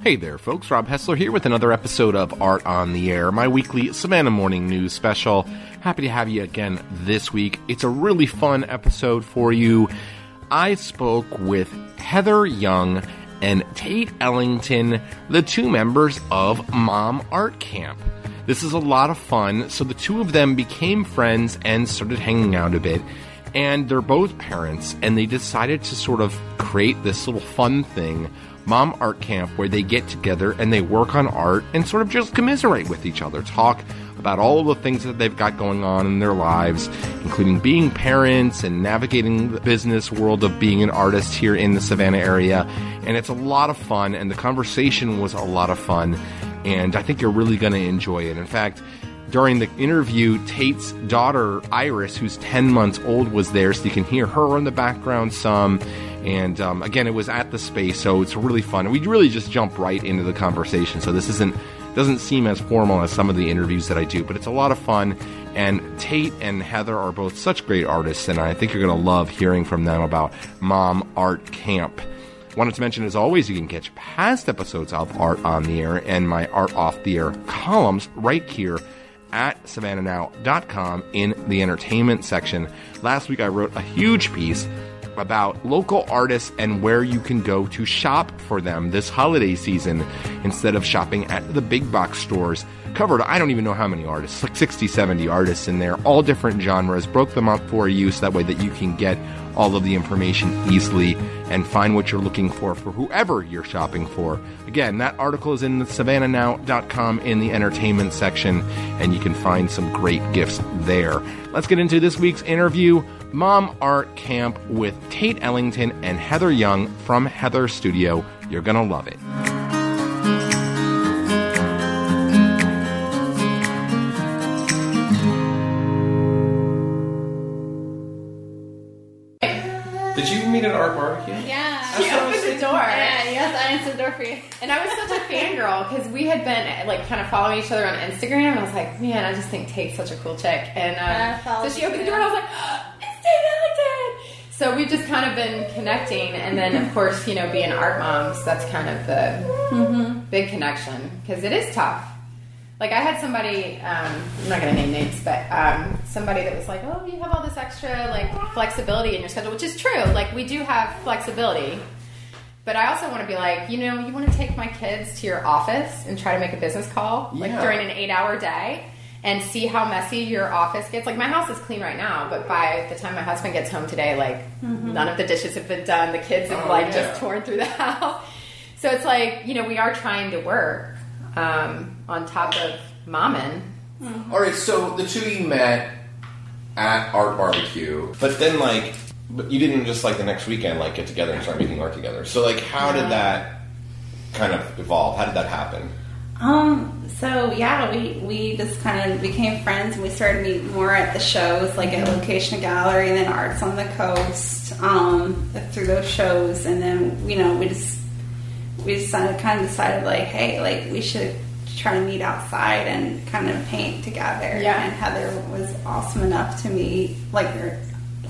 Hey there, folks. Rob Hessler here with another episode of Art on the Air, my weekly Savannah Morning News special. Happy to have you again this week. It's a really fun episode for you. I spoke with Heather Young and Tate Ellington, the two members of Mom Art Camp. This is a lot of fun, so the two of them became friends and started hanging out a bit. And they're both parents, and they decided to sort of create this little fun thing Mom Art Camp where they get together and they work on art and sort of just commiserate with each other, talk about all the things that they've got going on in their lives, including being parents and navigating the business world of being an artist here in the Savannah area. And it's a lot of fun, and the conversation was a lot of fun, and I think you're really going to enjoy it. In fact, during the interview, Tate's daughter, Iris, who's 10 months old, was there, so you can hear her in the background some. And um, again, it was at the space, so it's really fun. We really just jump right into the conversation. So this isn't doesn't seem as formal as some of the interviews that I do, but it's a lot of fun. And Tate and Heather are both such great artists, and I think you're going to love hearing from them about Mom Art Camp. Wanted to mention, as always, you can catch past episodes of Art on the Air and my Art Off the Air columns right here at savannahnow.com in the entertainment section. Last week I wrote a huge piece about local artists and where you can go to shop for them this holiday season instead of shopping at the big box stores. Covered, I don't even know how many artists, like 60, 70 artists in there, all different genres, broke them up for you so that way that you can get all of the information easily and find what you're looking for for whoever you're shopping for. Again, that article is in the savannahnow.com in the entertainment section, and you can find some great gifts there. Let's get into this week's interview Mom Art Camp with Tate Ellington and Heather Young from Heather Studio. You're going to love it. Did you meet at Art Barbecue? Yeah. That's She what I was opened the door. Yeah, yes, I answered the door for you. And I was such a fangirl because we had been like kind of following each other on Instagram, and I was like, man, I just think Tate's such a cool chick. And um, so she opened the door, and I was like, it's Tate Ellington. So we've just kind of been connecting, and then of course, you know, being art moms, that's kind of the big connection because it is tough. Like I had somebody, um, I'm not going to name names, but um, somebody that was like, "Oh, you have all this extra like flexibility in your schedule," which is true. Like we do have flexibility, but I also want to be like, you know, you want to take my kids to your office and try to make a business call like Yeah. during an eight-hour day and see how messy your office gets. Like my house is clean right now, but by the time my husband gets home today, like none of the dishes have been done. The kids have Oh, like yeah. just torn through the house. So it's like you know we are trying to work um, on top of momming. All right, so the two of you met at Art Barbecue, but then like, but you didn't just like the next weekend like get together and start making art together. So like, how did that kind of evolve? How did that happen? Um, so yeah, we, we just kind of became friends and we started meeting more at the shows, like at Location Gallery and then Arts on the Coast, um, through those shows. And then, you know, we just, we decided, kind of decided like, hey, like we should try to meet outside and kind of paint together. Yeah. And Heather was awesome enough to meet, like,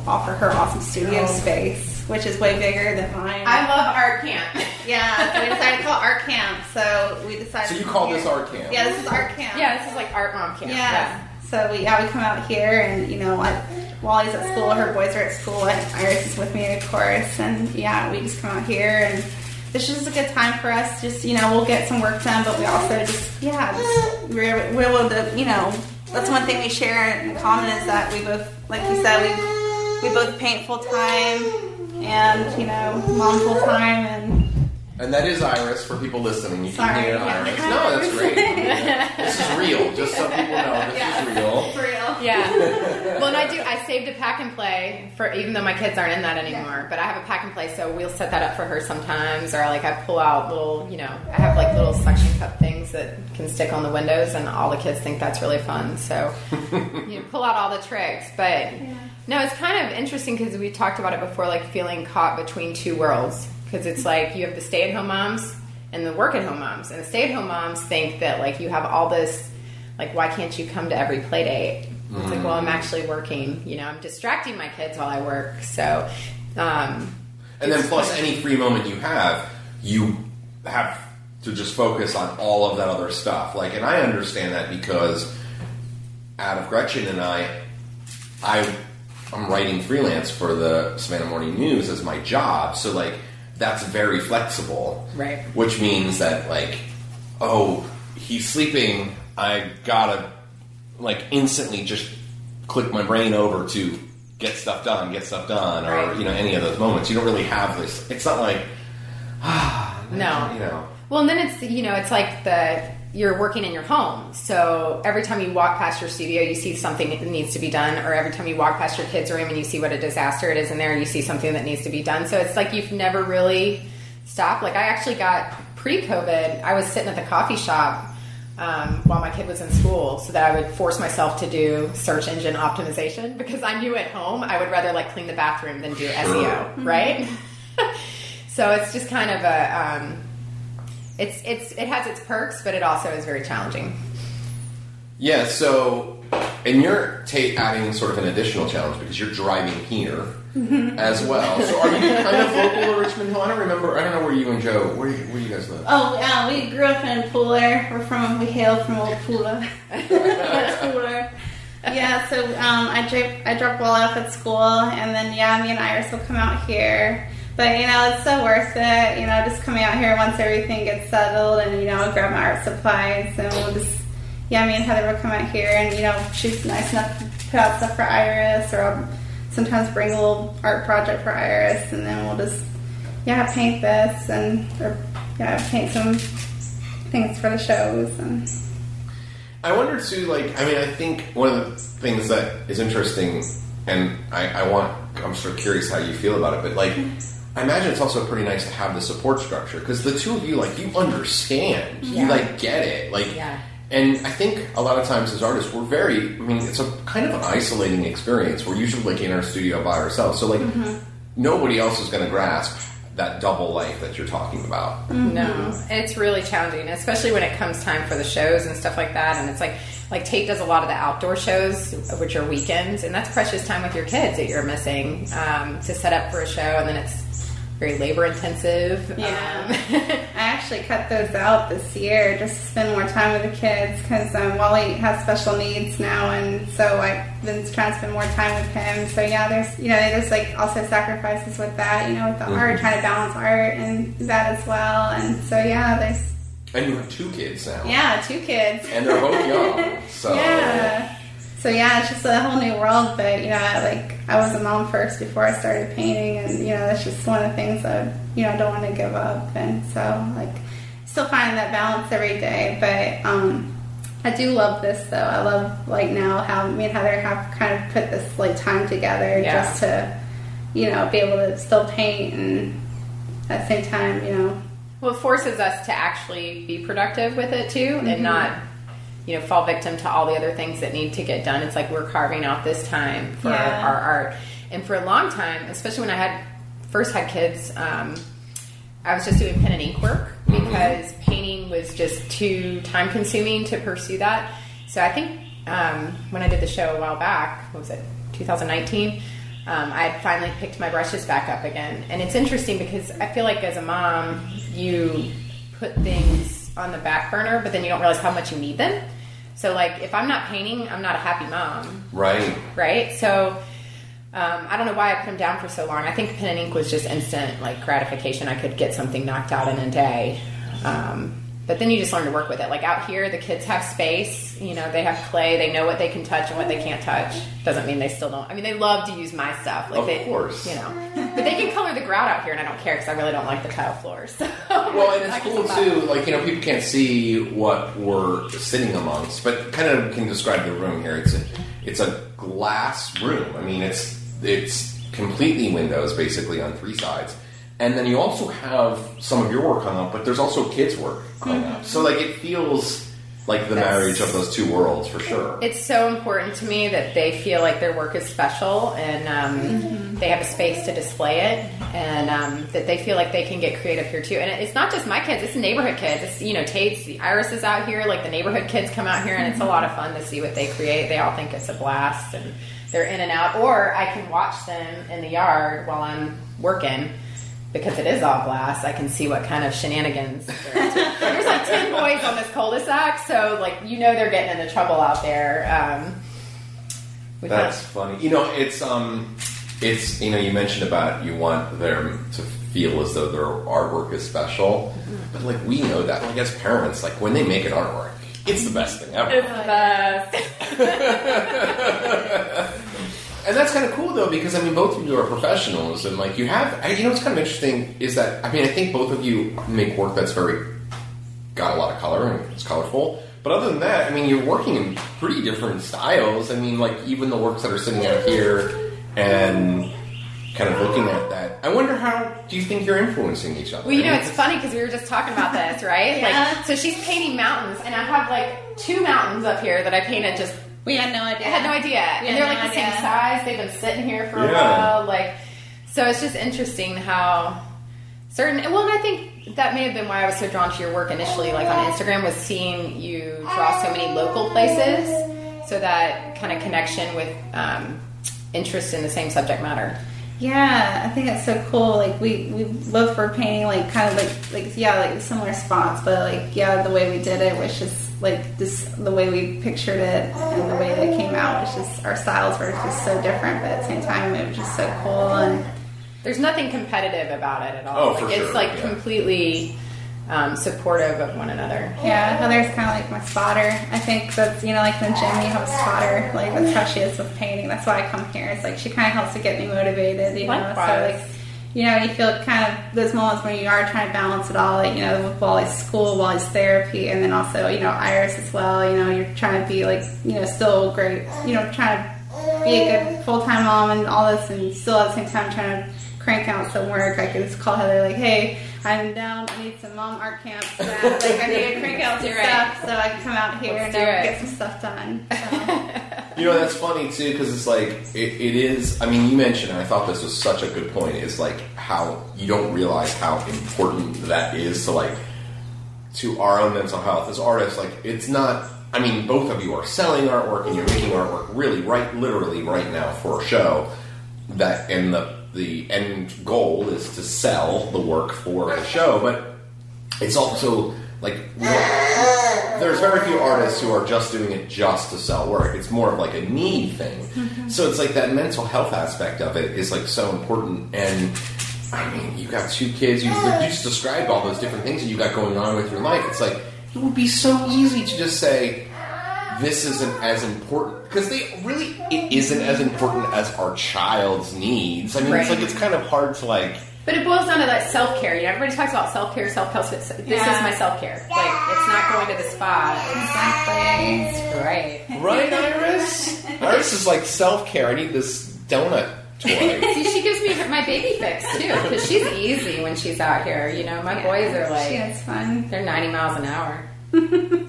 offer her awesome studio Oh. space, which is way bigger than mine. I love art camp. Yeah, so we decided to call it art camp. So we decided. So you to call this here. art camp? Yeah, this is art camp. yeah, this is like art mom camp. Yeah. So we yeah we come out here and you know I, Wally's at school, her boys are at school, and Iris is with me of course, and yeah we just come out here and this is a good time for us. Just you know we'll get some work done, but we also just yeah just, we're, we're able to you know that's one thing we share in common is that we both like you said we we both paint full time and you know mom full time and And that is Iris for people listening. You Sorry, can hear yeah. Iris. No, that's great. this is real. Just so people know, this Yeah. is real. For real. Yeah. well, and I do. I saved a pack and play for even though my kids aren't in that anymore. But I have a pack and play, so we'll set that up for her sometimes. Or like I pull out little, you know, I have like little suction cup things that can stick on the windows, and all the kids think that's really fun. So you know, pull out all the tricks. But no, it's kind of interesting because we talked about it before, like feeling caught between two worlds. Because it's like you have the stay-at-home moms and the work-at-home moms, and the stay-at-home moms think that like you have all this like why can't you come to every play date it's like well i'm actually working you know i'm distracting my kids while i work so um, And then plus any free moment you have, you have to just focus on all of that other stuff. Like, and I understand that because out of Gretchen and I, I I'm writing freelance for the Savannah Morning News as my job. So like that's very flexible. Right. Which means that like, oh, he's sleeping. I gotta like instantly just click my brain over to get stuff done, get stuff done, or Right. you know any of those moments. You don't really have this. It's not like ah, no you know. well and then it's you know it's like the you're working in your home. So every time you walk past your studio you see something that needs to be done or every time you walk past your kids room and you see what a disaster it is in there you see something that needs to be done. So it's like you've never really stopped. Like i actually got pre-covid i was sitting at the coffee shop um, while my kid was in school so that i would force myself to do search engine optimization because i knew at home i would rather like clean the bathroom than do seo right? So it's just kind of a um, it's it's it has its perks, but it also is very challenging. Yeah, so and you're ta- adding sort of an additional challenge because you're driving here as well. So are you kind of local to Richmond Hill? I don't remember. I don't know where you and Joe. Where you, where you guys live? Oh, yeah, we grew up in Pooler. We're from, we hail from Old Pooler. Pooler. Yeah, so um, I drop I drop Will off at school, and then yeah, me and Iris will come out here. But you know, it's so worth it. You know, just coming out here once everything gets settled, and you know, I'll grab my art supplies, and we'll just yeah, me and Heather will come out here, and you know, she's nice enough to put out stuff for Iris, or I'll sometimes bring a little art project for Iris, and then we'll just yeah, paint this and or yeah, paint some things for the shows and I wonder too. Like, I mean, I think one of the things that is interesting, and I, I want. I'm sort of curious how you feel about it, but like. I imagine it's also pretty nice to have the support structure because the two of you, like, you understand, you like get it, like, Yeah. And I think a lot of times as artists, we're very, I mean, it's a kind of an isolating experience. We're usually like in our studio by ourselves. So, like, nobody else is going to grasp that double life that you're talking about. No, it's really challenging, especially when it comes time for the shows and stuff like that. And it's like like Tate does a lot of the outdoor shows, which are weekends, and that's precious time with your kids that you're missing um, to set up for a show, and then it's very labor intensive. Yeah. Um, I actually cut those out this year just to spend more time with the kids because um, Wally has special needs now, and so I've been trying to spend more time with him. So yeah, there's you know there's like also sacrifices with that, you know, with the art, trying to balance art and that as well. And so yeah, there's And you have two kids now. yeah two kids. And they're both young. So, Yeah. So yeah, it's just a whole new world. But you know, like I was a mom first before I started painting, and you know that's just one of the things that you know I don't want to give up. And so like still finding that balance every day. But um, I do love this though. I love like now how me and Heather have kind of put this like time together Yeah. just to you know be able to still paint and at the same time you know Well, it forces us to actually be productive with it too, and not, you know, fall victim to all the other things that need to get done. It's like we're carving out this time for Yeah. our art, and for a long time, especially when I had first had kids, um, I was just doing pen and ink work because painting was just too time consuming to pursue that. So I think um, when I did the show a while back, what was it, 2019? Um, I had finally picked my brushes back up again, and it's interesting because I feel like as a mom, you put things on the back burner, but then you don't realize how much you need them. So, like, if I'm not painting, I'm not a happy mom right. right? So um, I don't know why I put them down for so long. I think pen and ink was just instant like gratification. I could get something knocked out in a day. Um, but then you just learn to work with it. Like out here, the kids have space. You know, they have clay. They know what they can touch and what they can't touch. Doesn't mean they still don't. I mean, they love to use my stuff. Like Of they, course. you know. But they can color the grout out here, and I don't care because I really don't like the tile floors. So. Well, and it's cool too. Like you know, people can't see what we're sitting amongst, but kind of can describe the room here. It's a it's a glass room. I mean, it's it's completely windows basically on three sides, and then you also have some of your work hung up, but there's also kids' work hung up. So like it feels like the That's- marriage of those two worlds for sure. It's so important to me that they feel like their work is special and um, they have a space to display it, and um, that they feel like they can get creative here too. And it's not just my kids; it's neighborhood kids. It's you know Tate's, the Iris is out here. Like the neighborhood kids come out here, and it's a lot of fun to see what they create. They all think it's a blast, and they're in and out. Or I can watch them in the yard while I'm working. Because it is all glass, I can see what kind of shenanigans. they're. There's like ten boys on this cul-de-sac, so like you know they're getting into trouble out there. Um, we've had- That's funny. You know, it's um, it's you know, you mentioned about you want them to feel as though their artwork is special, but like we know that, like as parents, like when they make an artwork, it's the best thing ever. It's the best. And that's kind of cool though, because I mean, both of you are professionals, and like you have, I- you know, what's kind of interesting is that I mean, I think both of you make work that's very got a lot of color and it's colorful. But other than that, I mean, you're working in pretty different styles. I mean, like even the works that are sitting out here and kind of looking at that. I wonder how do you think you're influencing each other? Well, you know, it's funny because we were just talking about this, right? Yeah. Like, so she's painting mountains, and I have like two mountains up here that I painted just. We had no idea. I had no idea, We and they're no like the same size. They've been sitting here for a Yeah. while, like. So it's just interesting how certain. Well, and I think that may have been why I was so drawn to your work initially, like on Instagram, was seeing you draw so many local places, so that kind of connection with um, interest in the same subject matter. Yeah, I think it's so cool. Like we we both were painting like kind of like like yeah like similar spots, but like yeah the way we did it was just like this the way we pictured it and the way that it came out was just our styles were just so different, but at the same time it was just so cool and There's nothing competitive about it at all. Oh, for like, It's sure, like yeah. completely um, supportive of one another. yeah Heather's kind of like my spotter. I think that's you know like in the gym you have a spotter like that's how she is with painting. That's why I come here. It's like she kind of helps to get me motivated. You know, so like. you know, you feel kind of those moments when you are trying to balance it all, like, you know, with Wally's school, Wally's therapy, and then also, you know, Iris as well. You know, you're trying to be like, you know, still great, you know, trying to be a good full time mom and all this, and still at the same time trying to crank out some work. I can just call Heather, like, hey, I'm down, I need some mom art camps. That, like, I need to crank out some Do it. stuff so I can come out here Let's and do it. get some stuff done. So. You know, that's funny too, because it's like, it, it is, I mean, you mentioned, and I thought this was such a good point, is like how you don't realize how important that is to like, to our own mental health as artists. Like, it's not, I mean, both of you are selling artwork and you're making artwork really, right, literally right now for a show. That, and the, the end goal is to sell the work for the show, but it's also like there's very few artists who are just doing it just to sell work. It's more of like a need thing. Mm-hmm. So it's like that mental health aspect of it is like so important. And I mean, you got two kids. You, you just described all those different things that you got going on with your life. It's like it would be so easy to just say this isn't as important because they really it isn't as important as our child's needs. I mean, it's like it's kind of hard to like. But it boils down to that self care. You know, everybody talks about self care, self care. This Yeah. is my self care. Like, it's not going to the spa. exactly. Right. Right, Iris? Iris is like self care. I need this donut toy. See, she gives me my baby fix too, because she's easy when she's out here. You know, my boys are She like is fun. they're ninety miles an hour.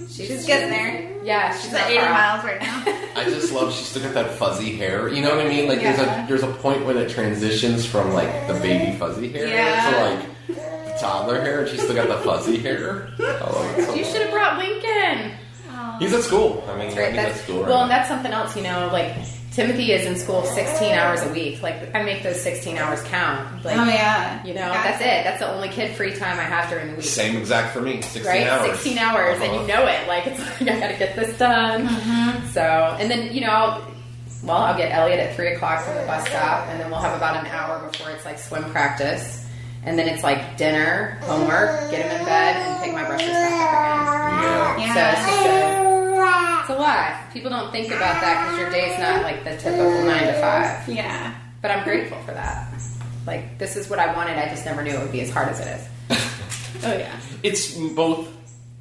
She's getting there. Yeah, she's She's at 80 far miles right now. I just love she's still got that fuzzy hair. You know what I mean? Like Yeah. there's a there's a point when it transitions from like the baby fuzzy hair Yeah. to like the toddler hair, and she's still got the fuzzy hair. I love so You should have brought Lincoln. He's at school. I mean, That's I right. think That's, that's cool. Right well, now. and that's something else. You know, like Timothy is in school 16 hours a week. Like I make those 16 hours count. Like, oh, yeah. You know, Yeah. that's it. That's the only kid free time I have during the week. Same exact for me. Sixteen right? hours. 16 hours, and Uh-huh. you know it. Like, it's like, I gotta get this done. So, and then, you know, I'll, well, I'll get Elliot at 3 o'clock from the bus stop, and then we'll have about an hour before it's like swim practice. And then it's like dinner, homework, get him in bed, and pick my brushes back up again. Yeah. So it's just a, it's a lot. People don't think about that because your day's not like the typical nine to five. Yeah. But I'm grateful for that. Like this is what I wanted. I just never knew it would be as hard as it is. Oh yeah. It's both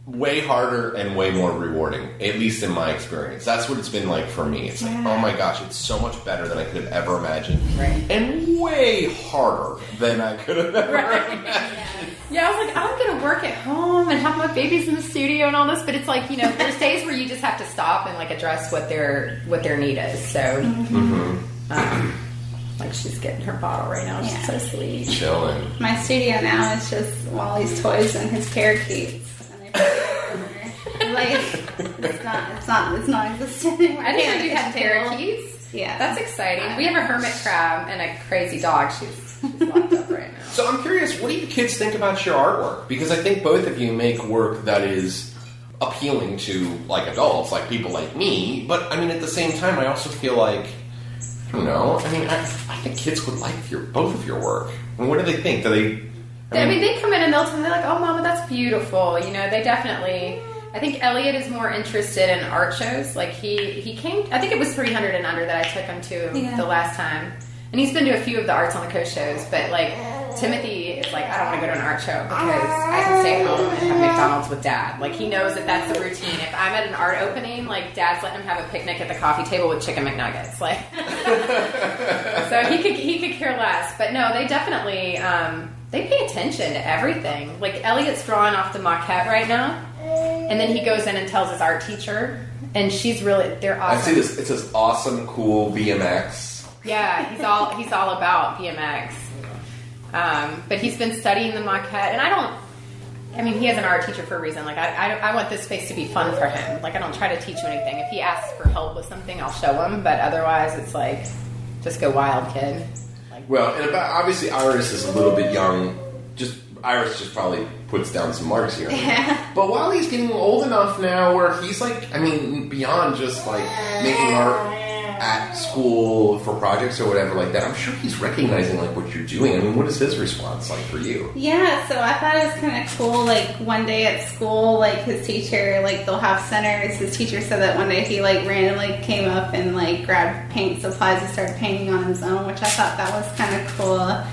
way harder and way more rewarding, at least in my experience. That's what it's been like for me. It's like, oh my gosh, it's so much better than I could have ever imagined. Right. And way harder than I could have ever imagined. Yeah, I was like, I'm gonna work at home and have my babies in the studio and all this, but it's like you know, there's days where you just have to stop and like address what their what their need is. So, Mm-hmm. um, like she's getting her bottle right now. She's Yeah. so sweet. Chilling. My studio now is just Wally's toys and his parakeets. And I put it everywhere. like it's not, it's not, it's not existing. anymore. I didn't know you had terrible. parakeets. Yeah. That's exciting. We have a hermit crab and a crazy dog. She's, she's locked up right now. So I'm curious, what do you kids think about your artwork? Because I think both of you make work that is appealing to like adults, like people like me. But I mean, at the same time, I also feel like, you know, I mean, I, I think kids would like your both of your work. I mean, what do they think? Do they? I mean, they come in and they'll tell me they're like, "Oh, mama, that's beautiful." You know, they definitely. I think Elliot is more interested in art shows. Like he he came. I think it was 300 and under that I took him to Yeah. the last time, and he's been to a few of the Arts on the Coast shows. But like Timothy is like, I don't want to go to an art show because I can stay home and have McDonald's with Dad. Like he knows that that's the routine. If I'm at an art opening, like Dad's letting him have a picnic at the coffee table with chicken McNuggets. Like so he could he could care less. But no, they definitely um, they pay attention to everything. Like Elliot's drawing off the maquette right now, and then he goes in and tells his art teacher, and she's really they're awesome. I see this. It's this awesome, cool BMX. Yeah, he's all he's all about BMX. Um, but he's been studying the maquette, and I don't. I mean, he has an art teacher for a reason. Like, I, I, I want this space to be fun for him. Like, I don't try to teach him anything. If he asks for help with something, I'll show him. But otherwise, it's like, just go wild, kid. Like, Well, and about obviously Iris is a little bit young. Just Iris just probably puts down some marks here. But Wally's getting old enough now, where he's like, I mean, beyond just like making art at school for projects or whatever like that, I'm sure he's recognizing like what you're doing. I mean, what is his response like for you? Yeah, so I thought it was kind of cool. Like one day at school, like his teacher, like they'll have centers. His teacher said that one day he like randomly came up and like grabbed paint supplies and started painting on his own, which I thought that was kind of cool.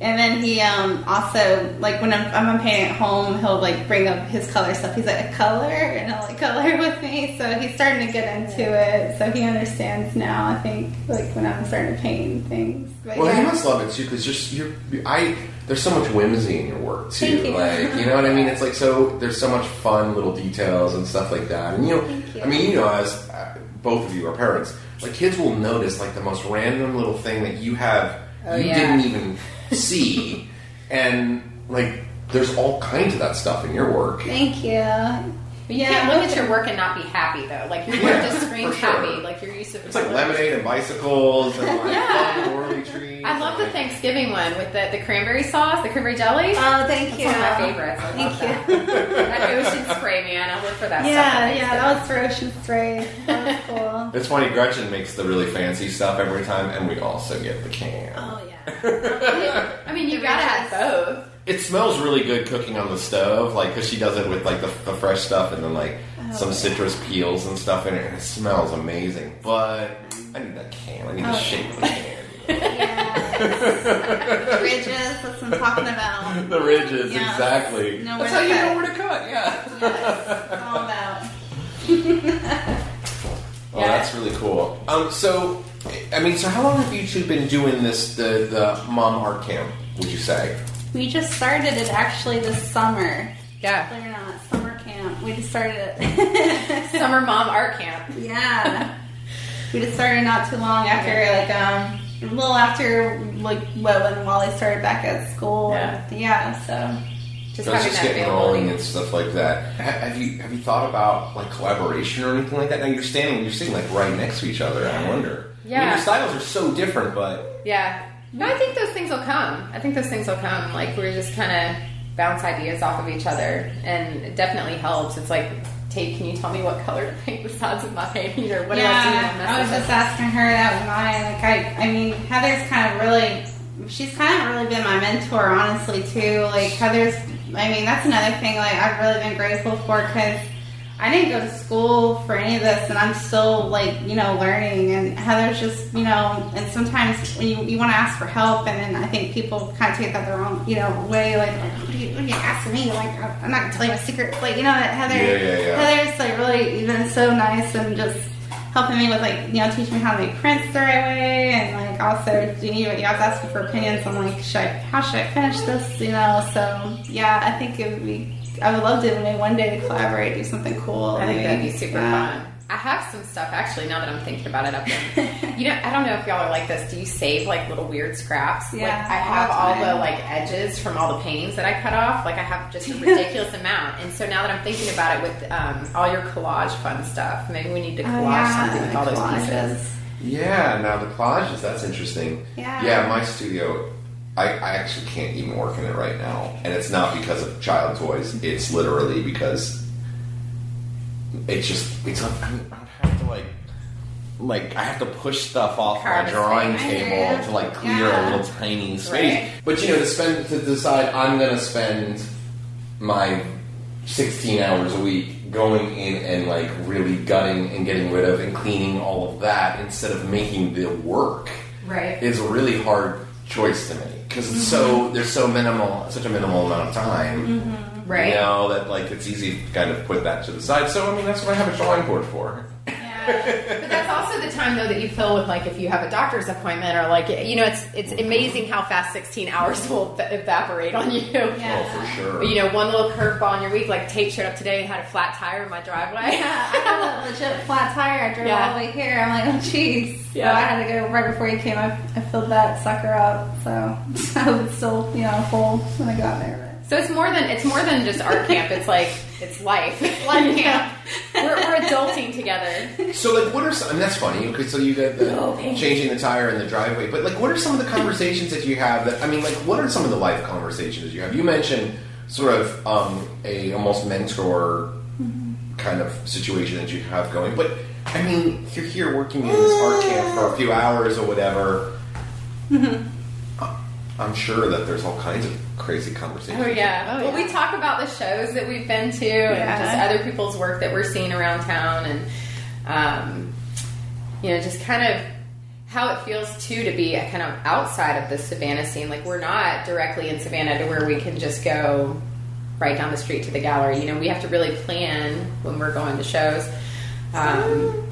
And then he um, also like when I'm, I'm painting at home, he'll like bring up his color stuff. He's like a color, and he'll like color with me. So he's starting to get into it. So he understands now. I think like when I'm starting to paint things. But Well, yeah. he must love it too because just you're, I. There's so much whimsy in your work too. Thank you. Like you know what I mean? It's like so. There's so much fun little details and stuff like that. And you know, Thank you. I mean, you know, as uh, both of you are parents, like kids will notice like the most random little thing that you have Oh, you yeah. didn't even see, and like there's all kinds of that stuff in your work. Thank you. But you Yeah, can't look at your work and not be happy though. Like your work Yeah, just for screams sure. happy. Like your use of It's like lemonade and bicycles and like Yeah. fun whirly trees. I love the like, Thanksgiving one with the, the cranberry sauce, the cranberry jelly. Oh, thank That's you. one of my favorites. I love Thank that. that ocean spray, man. I live for that stuff. Yeah, at yeah, Thanksgiving. that was for Ocean Spray. That was cool. It's funny. Gretchen makes the really fancy stuff every time, and we also get the can. oh yeah. I mean, you gotta have both. It smells really good cooking on the stove, like because she does it with like the, the fresh stuff and then like Oh, some citrus peels and stuff in it, and it smells amazing. But I need that can. I need the Oh, shape of the can. Yes. Ridges, that's what I'm talking about. the ridges, Yes. exactly. Know That's where how to you know where to cut. Yeah. Yes, all about. Oh, that's really cool. Um, so, I mean, so how long have you two been doing this, the the mom art camp? Would you say? We just started it actually this summer. Yeah. Believe it or not, summer camp. We just started it. Summer mom art camp. yeah. We just started not too long after, like, um, a little after, like, well, when Wally started back at school. Yeah. Yeah, so. Just So it's just getting rolling and stuff like that. Have you have you thought about like collaboration or anything like that? Now you're standing, you're sitting like right next to each other. and I wonder. I mean, Yeah. your styles are so different, but Yeah. No, I think those things will come. I think those things will come. Like we're just kind of bounce ideas off of each other, and it definitely helps. It's like, Tate, can you tell me what color to paint the sides of my painting, or what do I do? yeah, I was just asking her that with mine. Like, I, I mean, Heather's kind of really, she's kind of really been my mentor, honestly, too. Like, Heather's, I mean, that's another thing, like, I've really been grateful for because I didn't go to school for any of this, and I'm still like you know learning. And Heather's just you know, and sometimes when you, you want to ask for help, and then I think people kind of take that the wrong you know way. Like, what are you, what are you asking me? Like, I'm not gonna tell you a secret. Like, you know, Heather, Yeah, yeah, yeah. Heather's like really been so nice and just helping me with like you know teaching me how to make prints the right way and like also you know you guys asking for opinions on like should I how should I finish this you know so yeah I think it would be I would love to maybe one day to collaborate do something cool I think that'd be super Yeah. fun. I have some stuff actually now that I'm thinking about it up there. you know, I don't know if y'all are like this. Do you save like little weird scraps? Yeah, like I have all the like edges from all the paintings that I cut off. Like I have just a ridiculous amount. And so now that I'm thinking about it with um, all your collage fun stuff, maybe we need to Oh, collage yeah, something with all those pieces. Yeah, now the collages, that's interesting. Yeah. Yeah, my studio, I, I actually can't even work in it right now. And it's not because of child toys, it's literally because it's just, it's, I, mean, I would have to like, like, I have to push stuff off my drawing table to like clear Yeah. a little tiny space. Right. But you know, to spend, to decide I'm going to spend my 16 hours a week going in and like really gutting and getting rid of and cleaning all of that instead of making the work Right. is a really hard choice to make because it's so there's so minimal such a minimal amount of time mm-hmm. Right. you know that like it's easy to kind of put that to the side. So i mean that's what i have a drawing board for But that's also the time though that you fill with like if you have a doctor's appointment or like you know it's it's amazing how fast 16 hours will ev- evaporate on you. Oh, yeah. oh for sure But, you know, one little curveball in your week, like Tate showed up today and had a flat tire in my driveway. Yeah, I have a legit flat tire. I drove Yeah. all the way here. I'm like, oh, jeez. Yeah. So I had to go right before you came. I, I filled that sucker up. So, so it's still, you know, full when I got there. So it's more than it's more than just art camp. It's like it's life. It's life camp. We're, we're adulting together. so like what are some and that's funny okay so you got the Oh, changing the tire in the driveway but like what are some of the conversations that you have that i mean like what are some of the life conversations you have you mentioned sort of um, a almost mentor kind of situation that you have going. But I mean, you're here working in this art camp for a few hours or whatever. I- I'm sure that there's all kinds of crazy conversations. Oh yeah. Oh, well, we talk about the shows that we've been to and just other people's work that we're seeing around town, and um, you know, just kind of how it feels too to be kind of outside of the Savannah scene. Like we're not directly in Savannah to where we can just go right down the street to the gallery. You know, we have to really plan when we're going to shows. Um,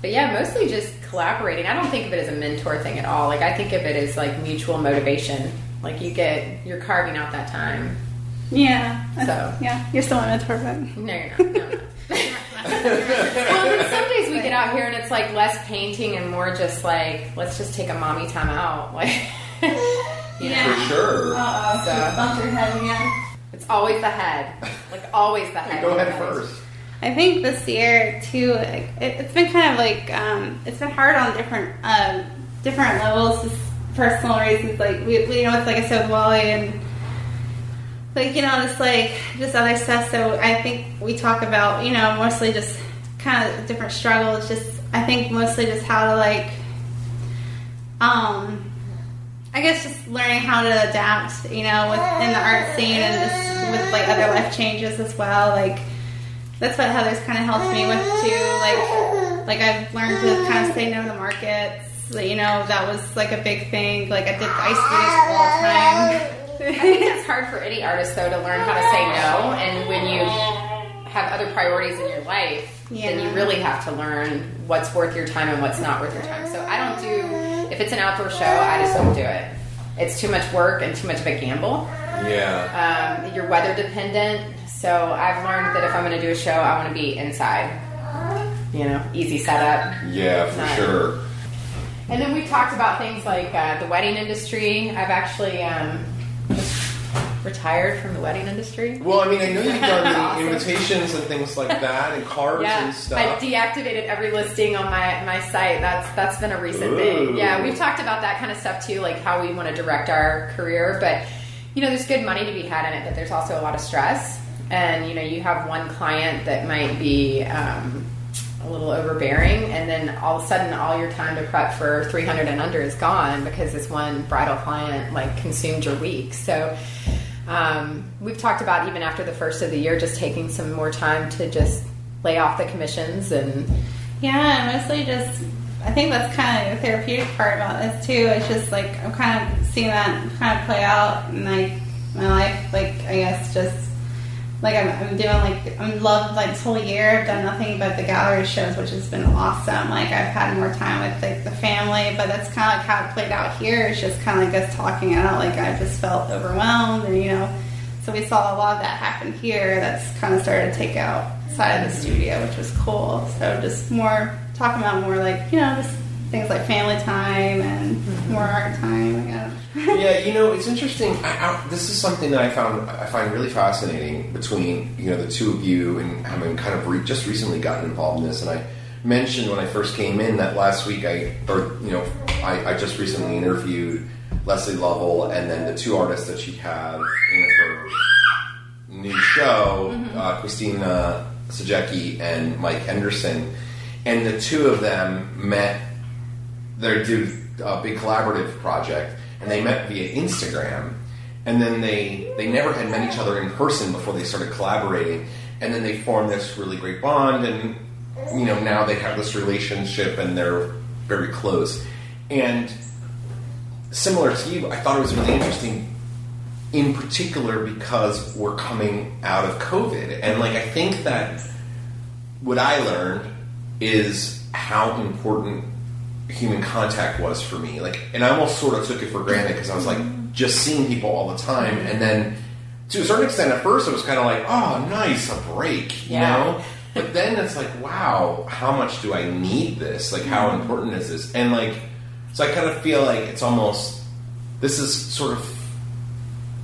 but yeah, mostly just collaborating. I don't think of it as a mentor thing at all. Like I think of it as like mutual motivation. Like you get you're carving out that time. Yeah. So. yeah, you're still on a tour, but No, you're not. No, you're well, then some days we get out here and it's like less painting and more just like let's just take a mommy time out. Like, you know, For sure. uh So- bump your head again. it's always the head. Like always the head. Go ahead first. I think this year too, it, it's been kind of like um, it's been hard on different um, different levels, just personal reasons. Like we, we you know, it's like I said, Wally and like you know, just like just other stuff. So I think we talk about you know mostly just kind of different struggles. Just I think mostly just how to like um. I guess just learning how to adapt, you know, within the art scene and just with like other life changes as well. Like that's what Heather's kind of helped me with too. Like, like I've learned to kind of say no to markets. Like, You know, that was like a big thing. Like I did, I used to do this all the time. I think it's hard for any artist though to learn how to say no, and when you have other priorities in your life, then you really have to learn what's worth your time and what's not worth your time. So I don't do if it's an outdoor show, I just don't do it. It's too much work and too much of a gamble. Yeah. Um, you're weather dependent, so I've learned that if I'm going to do a show, I want to be inside. You know, easy setup. Yeah, for Nice. sure. And then we talked about things like uh, the wedding industry. I've actually um, retired from the wedding industry. Well, I mean, I know you've done Awesome. invitations and things like that, and cards Yeah, and stuff. I deactivated every listing on my, my site. That's that's been a recent Ooh. thing. Yeah, we've talked about that kind of stuff too, like how we want to direct our career. But you know, there's good money to be had in it, but there's also a lot of stress. And you know, you have one client that might be um, a little overbearing, and then all of a sudden, all your time to prep for 300 and under is gone because this one bridal client like consumed your week. So. Um, we've talked about even after the first of the year, just taking some more time to just lay off the commissions and Yeah, mostly just. I think that's kind of the therapeutic part about this too. It's just like I'm kind of seeing that kind of play out in like my life. Like I guess just like I'm, I'm doing like I'm loved like this whole year. I've done nothing but the gallery shows, which has been awesome. Like I've had more time with like the family, but that's kind of like how it played out here. It's just kind of like us talking out. Like I just felt overwhelmed, and you know, so we saw a lot of that happen here. That's kind of started to take out side of the studio, which was cool. So just more talking about more like you know just things like family time and more art time. Like, I don't yeah, you know, it's interesting. I, I, this is something that I found I find really fascinating between you know the two of you and having kind of re- just recently gotten involved in this. And I mentioned when I first came in that last week I or you know I, I just recently interviewed Leslie Lovell and then the two artists that she had in her new show, uh, Christina Sajecki and Mike Henderson, and the two of them met they did a big collaborative project, and they met via Instagram, and then they they never had met each other in person before they started collaborating, and then they formed this really great bond, and you know now they have this relationship, and they're very close, and similar to you, I thought it was really interesting. In particular, because we're coming out of COVID, and like I think that what I learned is how important human contact was for me. Like, and I almost sort of took it for granted because I was like mm-hmm. just seeing people all the time, and then to a certain extent, at first it was kind of like, oh, nice, a break, you Yeah. know. But then it's like, wow, how much do I need this? Like, how mm-hmm. important is this? And like, so I kind of feel like it's almost this is sort of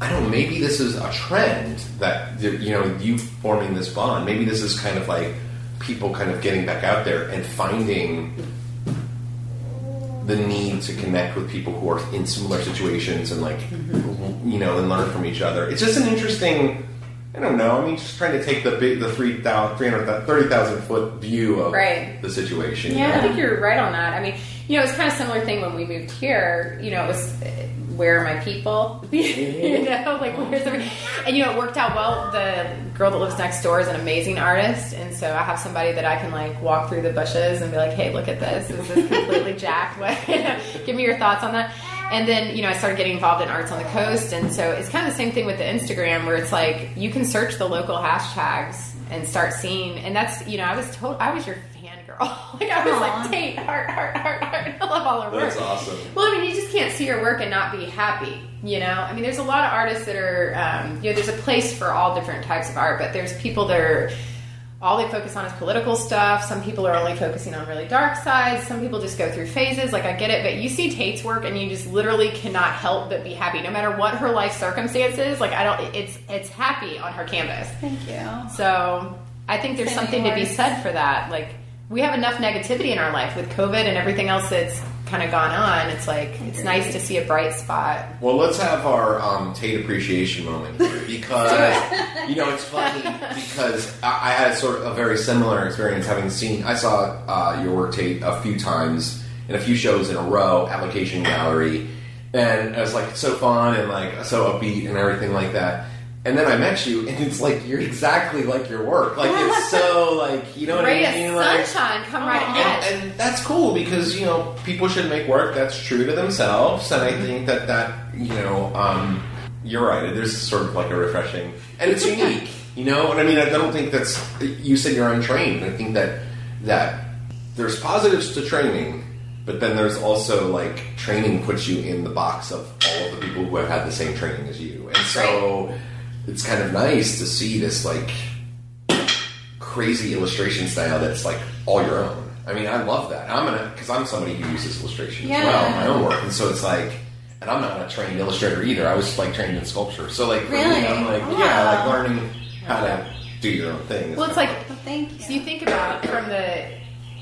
I don't know, maybe this is a trend that, you know, you forming this bond. Maybe this is kind of like people kind of getting back out there and finding the need to connect with people who are in similar situations and like, mm-hmm. you know, and learn from each other. It's just an interesting, I don't know, I mean, just trying to take the big, the 3,000, 30,000 foot view of Right. the situation. you Yeah, I think you're right on that. I mean, you know, it's kind of similar thing when we moved here. You know, it was where are my people? you mm-hmm. know, like where's every? And you know, it worked out well. The girl that lives next door is an amazing artist, and so I have somebody that I can like walk through the bushes and be like, "Hey, look at this. This is completely jacked? What? Give me your thoughts on that." And then you know, I started getting involved in arts on the coast, and so it's kind of the same thing with the Instagram, where it's like you can search the local hashtags and start seeing. And that's you know, I was told I was your fangirl. like I was Aw. like Tate, heart, heart, heart, heart. I love all her work. That's awesome. Well, I mean, you just can't see her work and not be happy. You know, I mean, there's a lot of artists that are, um, you know, there's a place for all different types of art, but there's people that are all they focus on is political stuff. Some people are only focusing on really dark sides. Some people just go through phases. Like I get it, but you see Tate's work and you just literally cannot help but be happy, no matter what her life circumstances. Like I don't, it's it's happy on her canvas. Thank you. So I think there's Same something to be said for that. Like we have enough negativity in our life with COVID and everything else that's kind of gone on. It's like it's nice to see a bright spot. Well, let's have our um, Tate appreciation moment here because you know it's funny because I, I had sort of a very similar experience having seen. I saw uh, your work Tate a few times in a few shows in a row at Location Gallery, and it was like so fun and like so upbeat and everything like that. And then I met you, and it's like you're exactly like your work. Like it's so like you know what I mean? Like, sunshine, come right and, ahead. and that's cool because you know people should make work that's true to themselves, and I think that that you know um, you're right. There's sort of like a refreshing, and it's unique. You know what I mean? I don't think that's you said you're untrained. I think that that there's positives to training, but then there's also like training puts you in the box of all of the people who have had the same training as you, and so it's kind of nice to see this like crazy illustration style that's like all your own. I mean, I love that. I'm gonna because I'm somebody who uses illustration as well in my own work, and so it's like, and I'm not a trained illustrator either. I was like trained in sculpture, so like for me, Really? I'm like, Oh, yeah, like learning how to do your own thing. Well, it's like Well, thank you. so you think about from the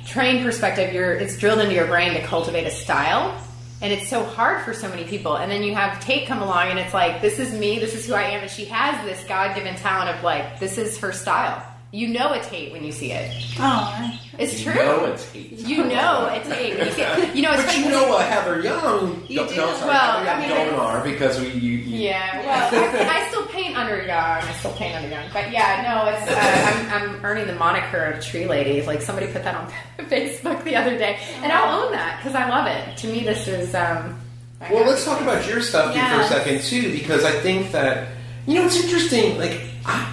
trained perspective, you're it's drilled into your brain to cultivate a style. And it's so hard for so many people. And then you have Tate come along and it's like, this is me, this is who I am. And she has this God given talent of like, this is her style. You know it's Tate when you see it. Oh, It's true You true. know it's Tate. You know it's Tate. when You, see you know, it's But funny you 'cause- know what Heather Young? You don't. No, sorry, Well, Heather I mean, don't are because we you, you Yeah, well, I, I still paint under young. I still paint under young, but yeah, no, it's uh, I'm, I'm earning the moniker of tree lady. Like somebody put that on Facebook the other day, and I'll own that because I love it. To me, this is. Um, Well, let's talk about your stuff here for a second too, because I think that you know it's interesting. Like I,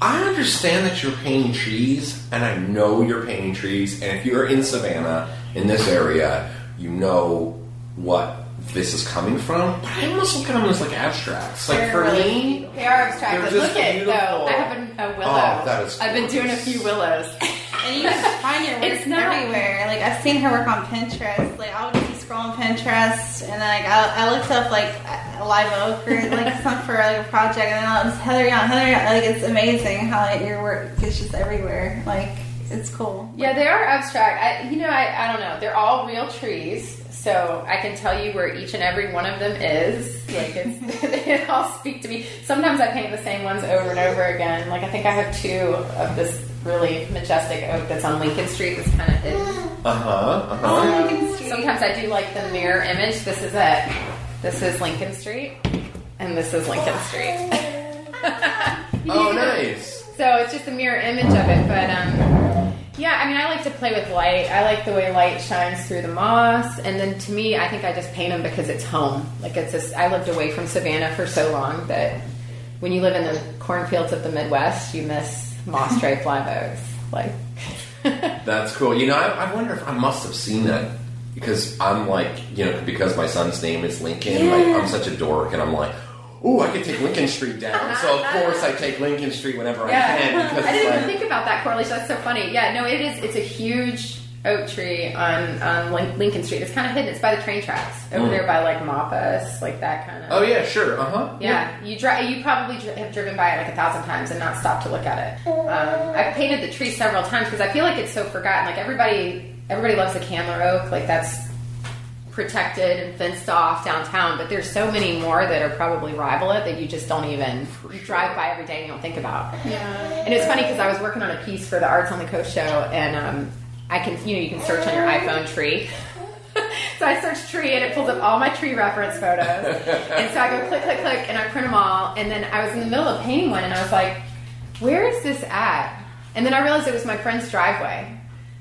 I understand that you're painting trees, and I know you're painting trees. And if you're in Savannah in this area, you know what this is coming from. But I almost look at them as like abstracts. Like They're for really- me, they are abstracted. Look at beautiful. though. I have a, a willow. Oh, that is I've been doing a few willows. And you can find your work It's not- everywhere. Like I've seen her work on Pinterest. Like I would just scroll on Pinterest, and then like I, I looked up like a live oak or like some for like a project, and then I was Heather Young. Heather Young. Like it's amazing how like, your work is just everywhere. Like it's cool. Yeah, they are abstract. I, you know, I, I don't know. They're all real trees, so I can tell you where each and every one of them is. Like, it's, they all speak to me. Sometimes I paint the same ones over and over again. Like, I think I have two of this really majestic oak that's on Lincoln Street that's kind of hidden. uh huh, uh huh. Lincoln Street. Sometimes I do like the mirror image. This is it. This is Lincoln Street, and this is Lincoln Street. Oh, nice. So it's just a mirror image of it, but um, yeah, I mean, I like to play with light. I like the way light shines through the moss, and then to me, I think I just paint them because it's home. Like it's just, I lived away from Savannah for so long that when you live in the cornfields of the Midwest, you miss moss striped live oaks. Like, That's cool. You know, I, I wonder if I must have seen that because I'm like, you know, because my son's name is Lincoln. Like, I'm such a dork, and I'm like, ooh, I could take Lincoln Street down. So of course I take Lincoln Street whenever I can because I didn't like, even think about that correlation. That's so funny. Yeah, no, it is. It's a huge oak tree on on Lincoln Street. It's kind of hidden. It's by the train tracks over Mm. there by like Mappas, like that kind of. oh yeah, sure, uh huh, Yeah, you drive. You probably dri- have driven by it like a thousand times and not stopped to look at it. Um, I've painted the tree several times because I feel like it's so forgotten. Like everybody, everybody loves the Candler oak. Like that's protected and fenced off downtown. But there's so many more that are probably rival it that you just don't even you drive by every day and you don't think about. Yeah. And it's funny because I was working on a piece for the Arts on the Coast show, and um, I can, you know, you can search on your iPhone tree. so I search tree, and it pulls up all my tree reference photos. and so I go click, click, click, and I print them all. And then I was in the middle of painting one, and I was like, "Where is this at?" And then I realized it was my friend's driveway.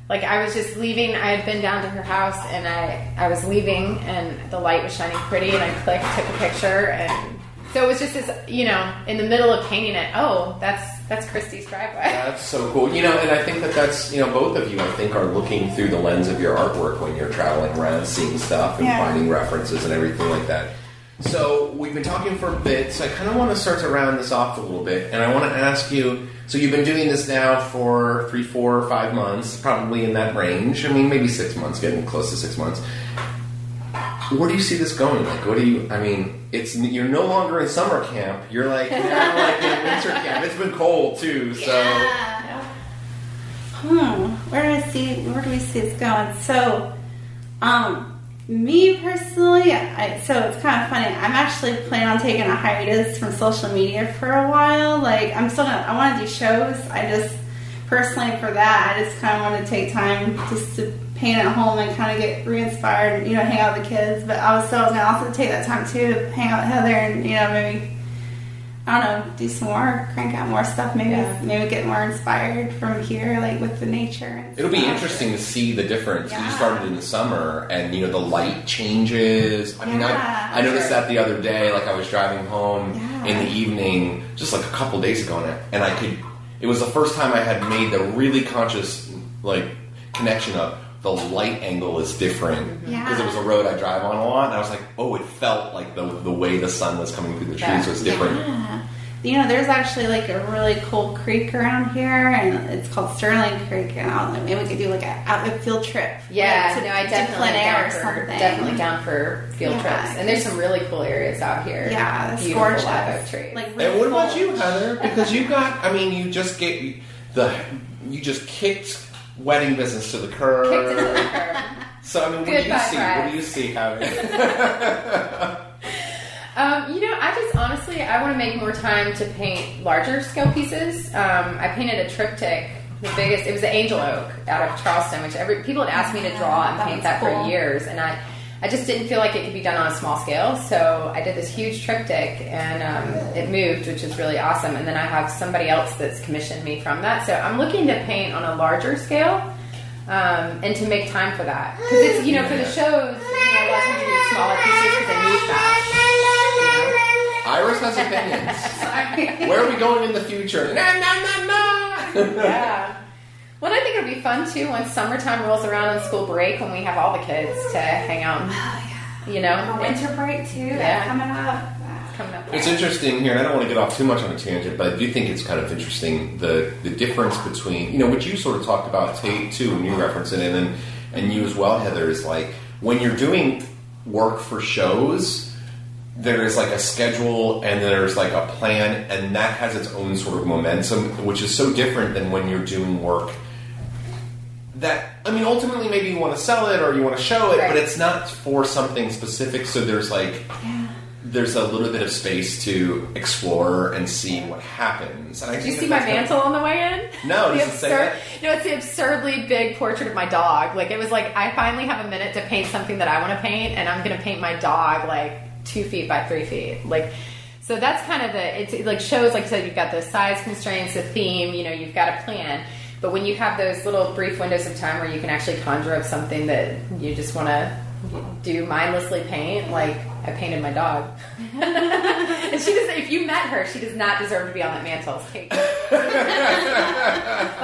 Like I was just leaving. I had been down to her house, and I I was leaving, and the light was shining pretty, and I clicked, took a picture, and so it was just this, you know, in the middle of painting it. Oh, that's that's Christy's driveway. That's so cool. You know, and I think that that's, you know, both of you, I think, are looking through the lens of your artwork when you're traveling around, seeing stuff and Yeah. finding references and everything like that. So we've been talking for a bit, so I kind of want to start to round this off a little bit, and I want to ask you. So you've been doing this now for three, four, five months, probably in that range. I mean, maybe six months, getting close to six months. Where do you see this going? Like, what do you? I mean, it's you're no longer in summer camp. You're like now like in winter camp. It's been cold too, so. Yeah. Hmm. Where do I see? Where do we see it's going? So, um, me personally, I, so it's kind of funny. I'm actually planning on taking a hiatus from social media for a while. Like, I'm still gonna. I want to do shows. I just personally for that, I just kind of want to take time just to paint at home and kind of get re-inspired. And, you know, hang out with the kids. But I was still gonna also take that time too to hang out with Heather and you know maybe I don't know, do some more, crank out more stuff. Maybe Yeah. maybe get more inspired from here, like with the nature. It'll be interesting to see the difference. 'cause You started in the summer, and you know the light changes. I mean, Yeah. I, I noticed that the other day. Like I was driving home Yeah. in the evening, just like a couple days ago, and I, could. It was the first time I had made the really conscious like connection of the light angle is different Yeah. because it was a road I drive on a lot, and I was like, oh, it felt like the the way the sun was coming through the trees Yeah. was different. Yeah. You know, there's actually like a really cool creek around here, and it's called Sterling Creek. And I'll, maybe we could do like a out a field trip. Yeah, like, to- no, I definitely Plein am Air down or for, something. definitely down for field Yeah. trips. And there's some really cool areas out here. Yeah, that's Beautiful gorgeous. live oak trees. Like, And really what about you, Heather? Because you got, I mean, you just get the, you just kicked wedding business to the curb. Kicked into the curb. So I mean, what do you Goodbye, see? What do you see, Heather? Um, you know, I just honestly, I want to make more time to paint larger scale pieces. Um, I painted a triptych, the biggest. It was the angel oak out of Charleston, which every people had asked me to draw and That paint that cool. for years, and I, I just didn't feel like it could be done on a small scale. So I did this huge triptych and um, it moved, which is really awesome. And then I have somebody else that's commissioned me from that. So I'm looking to paint on a larger scale um, and to make time for that. Because it's, you know, for the shows, you know, a lot of times you do smaller pieces because they move fast. Iris has opinions. Where are we going in the future? Nah, nah, nah, nah. Yeah. Well, I think it'll be fun too once summertime rolls around and school break when we have all the kids to hang out. Oh, you know, Or winter break too. Yeah. That's coming up. coming up. It's interesting here, and I don't want to get off too much on a tangent, but I do think it's kind of interesting the the difference between you know what you sort of talked about Tate too, and you reference it, and then and you as well, Heather, is like when you're doing work for shows. There is like a schedule and there's like a plan, and that has its own sort of momentum, which is so different than when you're doing work that I mean, ultimately, maybe you want to sell it or you want to show it, Right. but it's not for something specific. So there's like there's a little bit of space to explore and see what happens. And I Did you see my that's kind of- mantle on the way in? No, the does it say absurd? No, it's the absurdly big portrait of my dog. Like it was like I finally have a minute to paint something that I want to paint, and I'm going to paint my dog like two feet by three feet. Like so that's kind of the it's it like shows like I said you've got the size constraints, the theme, you know, you've got a plan. But when you have those little brief windows of time where you can actually conjure up something that you just want to do mindlessly paint, like I painted my dog. and she does. If you met her, she does not deserve to be on that mantle. Take like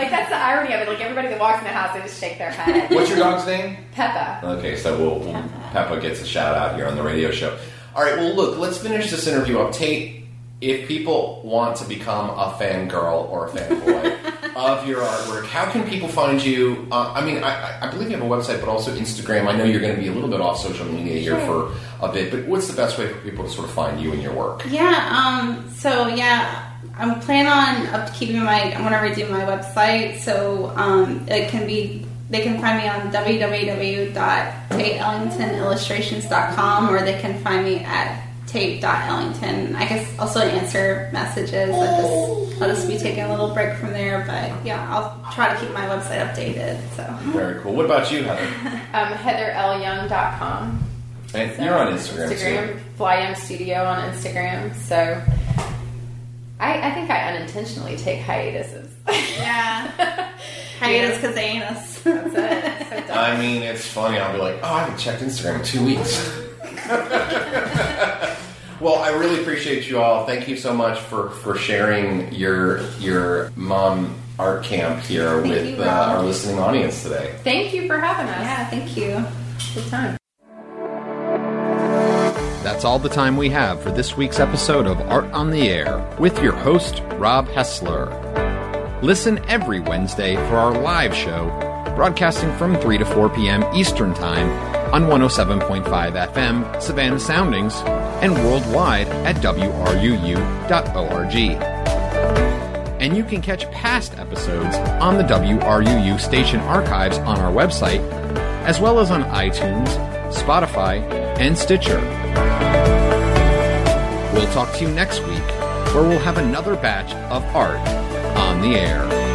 that's the irony of it. Like everybody that walks in the house, they just shake their head. What's your dog's name? Peppa. Okay, so we'll, we'll Peppa gets a shout out here on the radio show. All right, well, look, let's finish this interview up. Tate, if people want to become a fangirl or a fanboy of your artwork, how can people find you? Uh, I mean, I, I believe you have a website, but also Instagram. I know you're going to be a little bit off social media here for a bit, but what's the best way for people to sort of find you and your work? Yeah. Um. So yeah, I'm planning on upkeeping my. I'm gonna redo my website, so um, it can be. They can find me on www.tateellingtonillustrations.com or they can find me at tate.ellington. I guess also answer messages. I just, I'll just be taking a little break from there, but yeah, I'll try to keep my website updated. So Very cool. What about you, Heather? Um, HeatherLYoung.com. And you're on Instagram, Instagram, too. FlyM Studio on Instagram. So I, I think I unintentionally take hiatuses. yeah, hiatus because they ain't us. That's it. So. I mean, it's funny. I'll be like, oh, I haven't checked Instagram in two weeks. well, I really appreciate you all. Thank you so much for, for sharing your your mom art camp here Thank with you, uh, our listening audience today. Thank you for having us. yeah, thank you. Good time. That's all the time we have for this week's episode of Art on the Air with your host, Rob Hessler. Listen every Wednesday for our live show, broadcasting from 3 to 4 p.m. Eastern Time on 107.5 FM, Savannah Soundings, and worldwide at WRUU.org. And you can catch past episodes on the WRUU station archives on our website, as well as on iTunes, Spotify, and Stitcher. We'll talk to you next week, where we'll have another batch of art on the air.